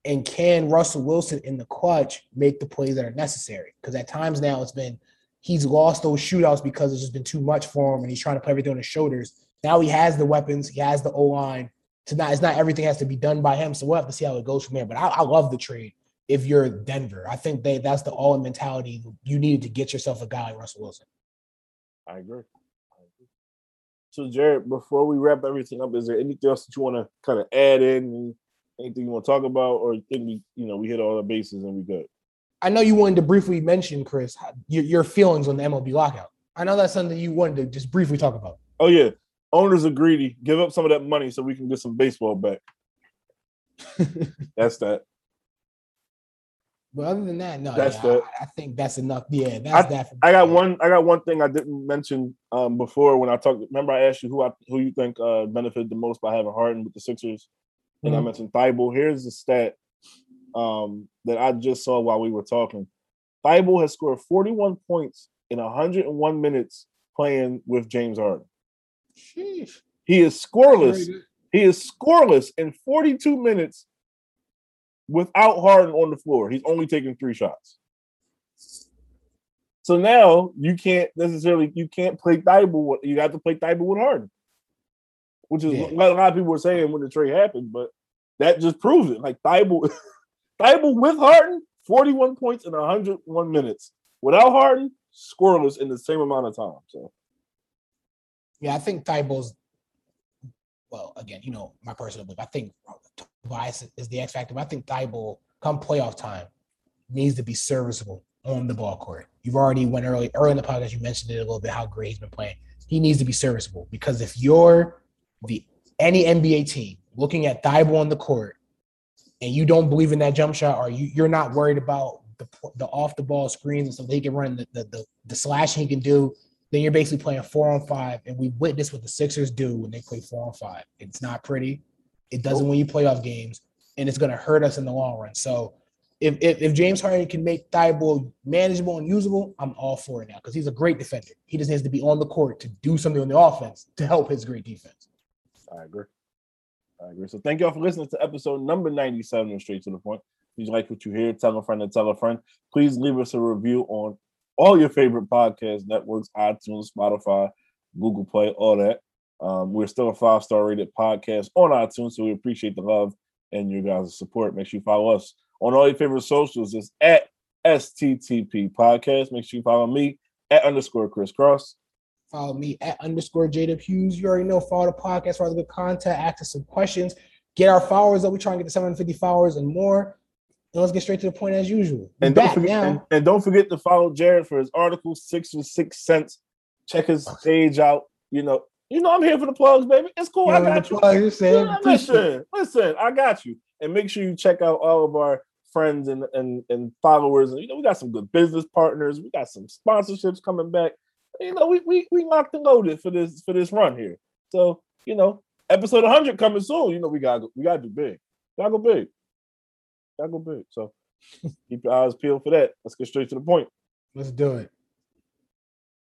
And can Russell Wilson in the clutch make the plays that are necessary? Because at times now it's been he's lost those shootouts because it's just been too much for him and he's trying to put everything on his shoulders. Now he has the weapons, he has the O line. To not, it's not everything has to be done by him. So we'll have to see how it goes from there. But I, I love the trade if you're Denver. I think they that's the all in mentality you needed to get yourself a guy like Russell Wilson. I agree. I agree. So, Jarod, before we wrap everything up, is there anything else that you want to kind of add in? Anything you want to talk about, or you think we, you know, we hit all the bases and we good? I know you wanted to briefly mention, Chris, your, your feelings on the MLB lockout. I know that's something you wanted to just briefly talk about. Oh yeah, owners are greedy. Give up some of that money so we can get some baseball back. That's that. But other than that, no, That's yeah, the- I, I think that's enough. Yeah, that's that. for- I got one. I got one thing I didn't mention um, before when I talked. Remember, I asked you who I who you think uh, benefited the most by having Harden with the Sixers, and I Mhm. mentioned Thybulle. Here's the stat um, that I just saw while we were talking. Thybulle has scored 41 points in 101 minutes playing with James Harden. Sheesh. He is scoreless. He is scoreless in 42 minutes without Harden on the floor. He's only taking three shots. So now you can't necessarily you can't play Thybulle. with- You got to play Thybulle with Harden, which is Yeah. what a lot of people were saying when the trade happened. But that just proves it. Like Thybulle, Thybulle with Harden, 41 points in 101 minutes. Without Harden, scoreless in the same amount of time. So Yeah, I think Thybulle's. Well, again, you know my personal belief. I think Tobias is the X factor. But I think Thybulle, come playoff time, needs to be serviceable on the ball court. You've already went early early in the podcast. You mentioned it a little bit how great he's been playing. he needs to be serviceable because if you're the any NBA team looking at Thybulle on the court and you don't believe in that jump shot or you, you're not worried about the, the off the ball screens and so they can run the, the, the, the slashing he can do, then you're basically playing four on five. And we witnessed what the Sixers do when they play four on five. It's not pretty. It doesn't win you playoff games, and it's going to hurt us in the long run. So if, if, if James Harden can make Thybulle manageable and usable, I'm all for it now because he's a great defender. He just needs to be on the court to do something on the offense to help his great defense. I agree. I agree. So thank y'all for listening to episode number 97 of Straight to the Point. If you like what you hear, tell a friend and tell a friend. Please leave us a review on all your favorite podcast networks, iTunes, Spotify, Google Play, all that. Um, we're still a five star rated podcast on iTunes, so we appreciate the love and your guys' support. Make sure you follow us on all your favorite socials. It's at STTP Podcast. Make sure you follow me at underscore Chris Cross. Follow me at underscore Jada Hughes. You already know, follow the podcast for all the good content, ask us some questions, get our followers up. We're trying to get to 750 followers and more. And let's get straight to the point as usual. and don't forget, and, and, don't forget to follow Jarod for his article, Six or Six Cents. Check his page out. You know, you know, I'm here for the plugs, baby. It's cool. You I got you. Plugs, you know, listen, listen, I got you. And make sure you check out all of our friends and, and and followers. And you know, we got some good business partners. We got some sponsorships coming back. You know, we we we locked and loaded for this for this run here. So you know, episode 100 coming soon. You know, we got we got to do big. Gotta go big. Gotta go big. So keep your eyes peeled for that. Let's get straight to the point. Let's do it.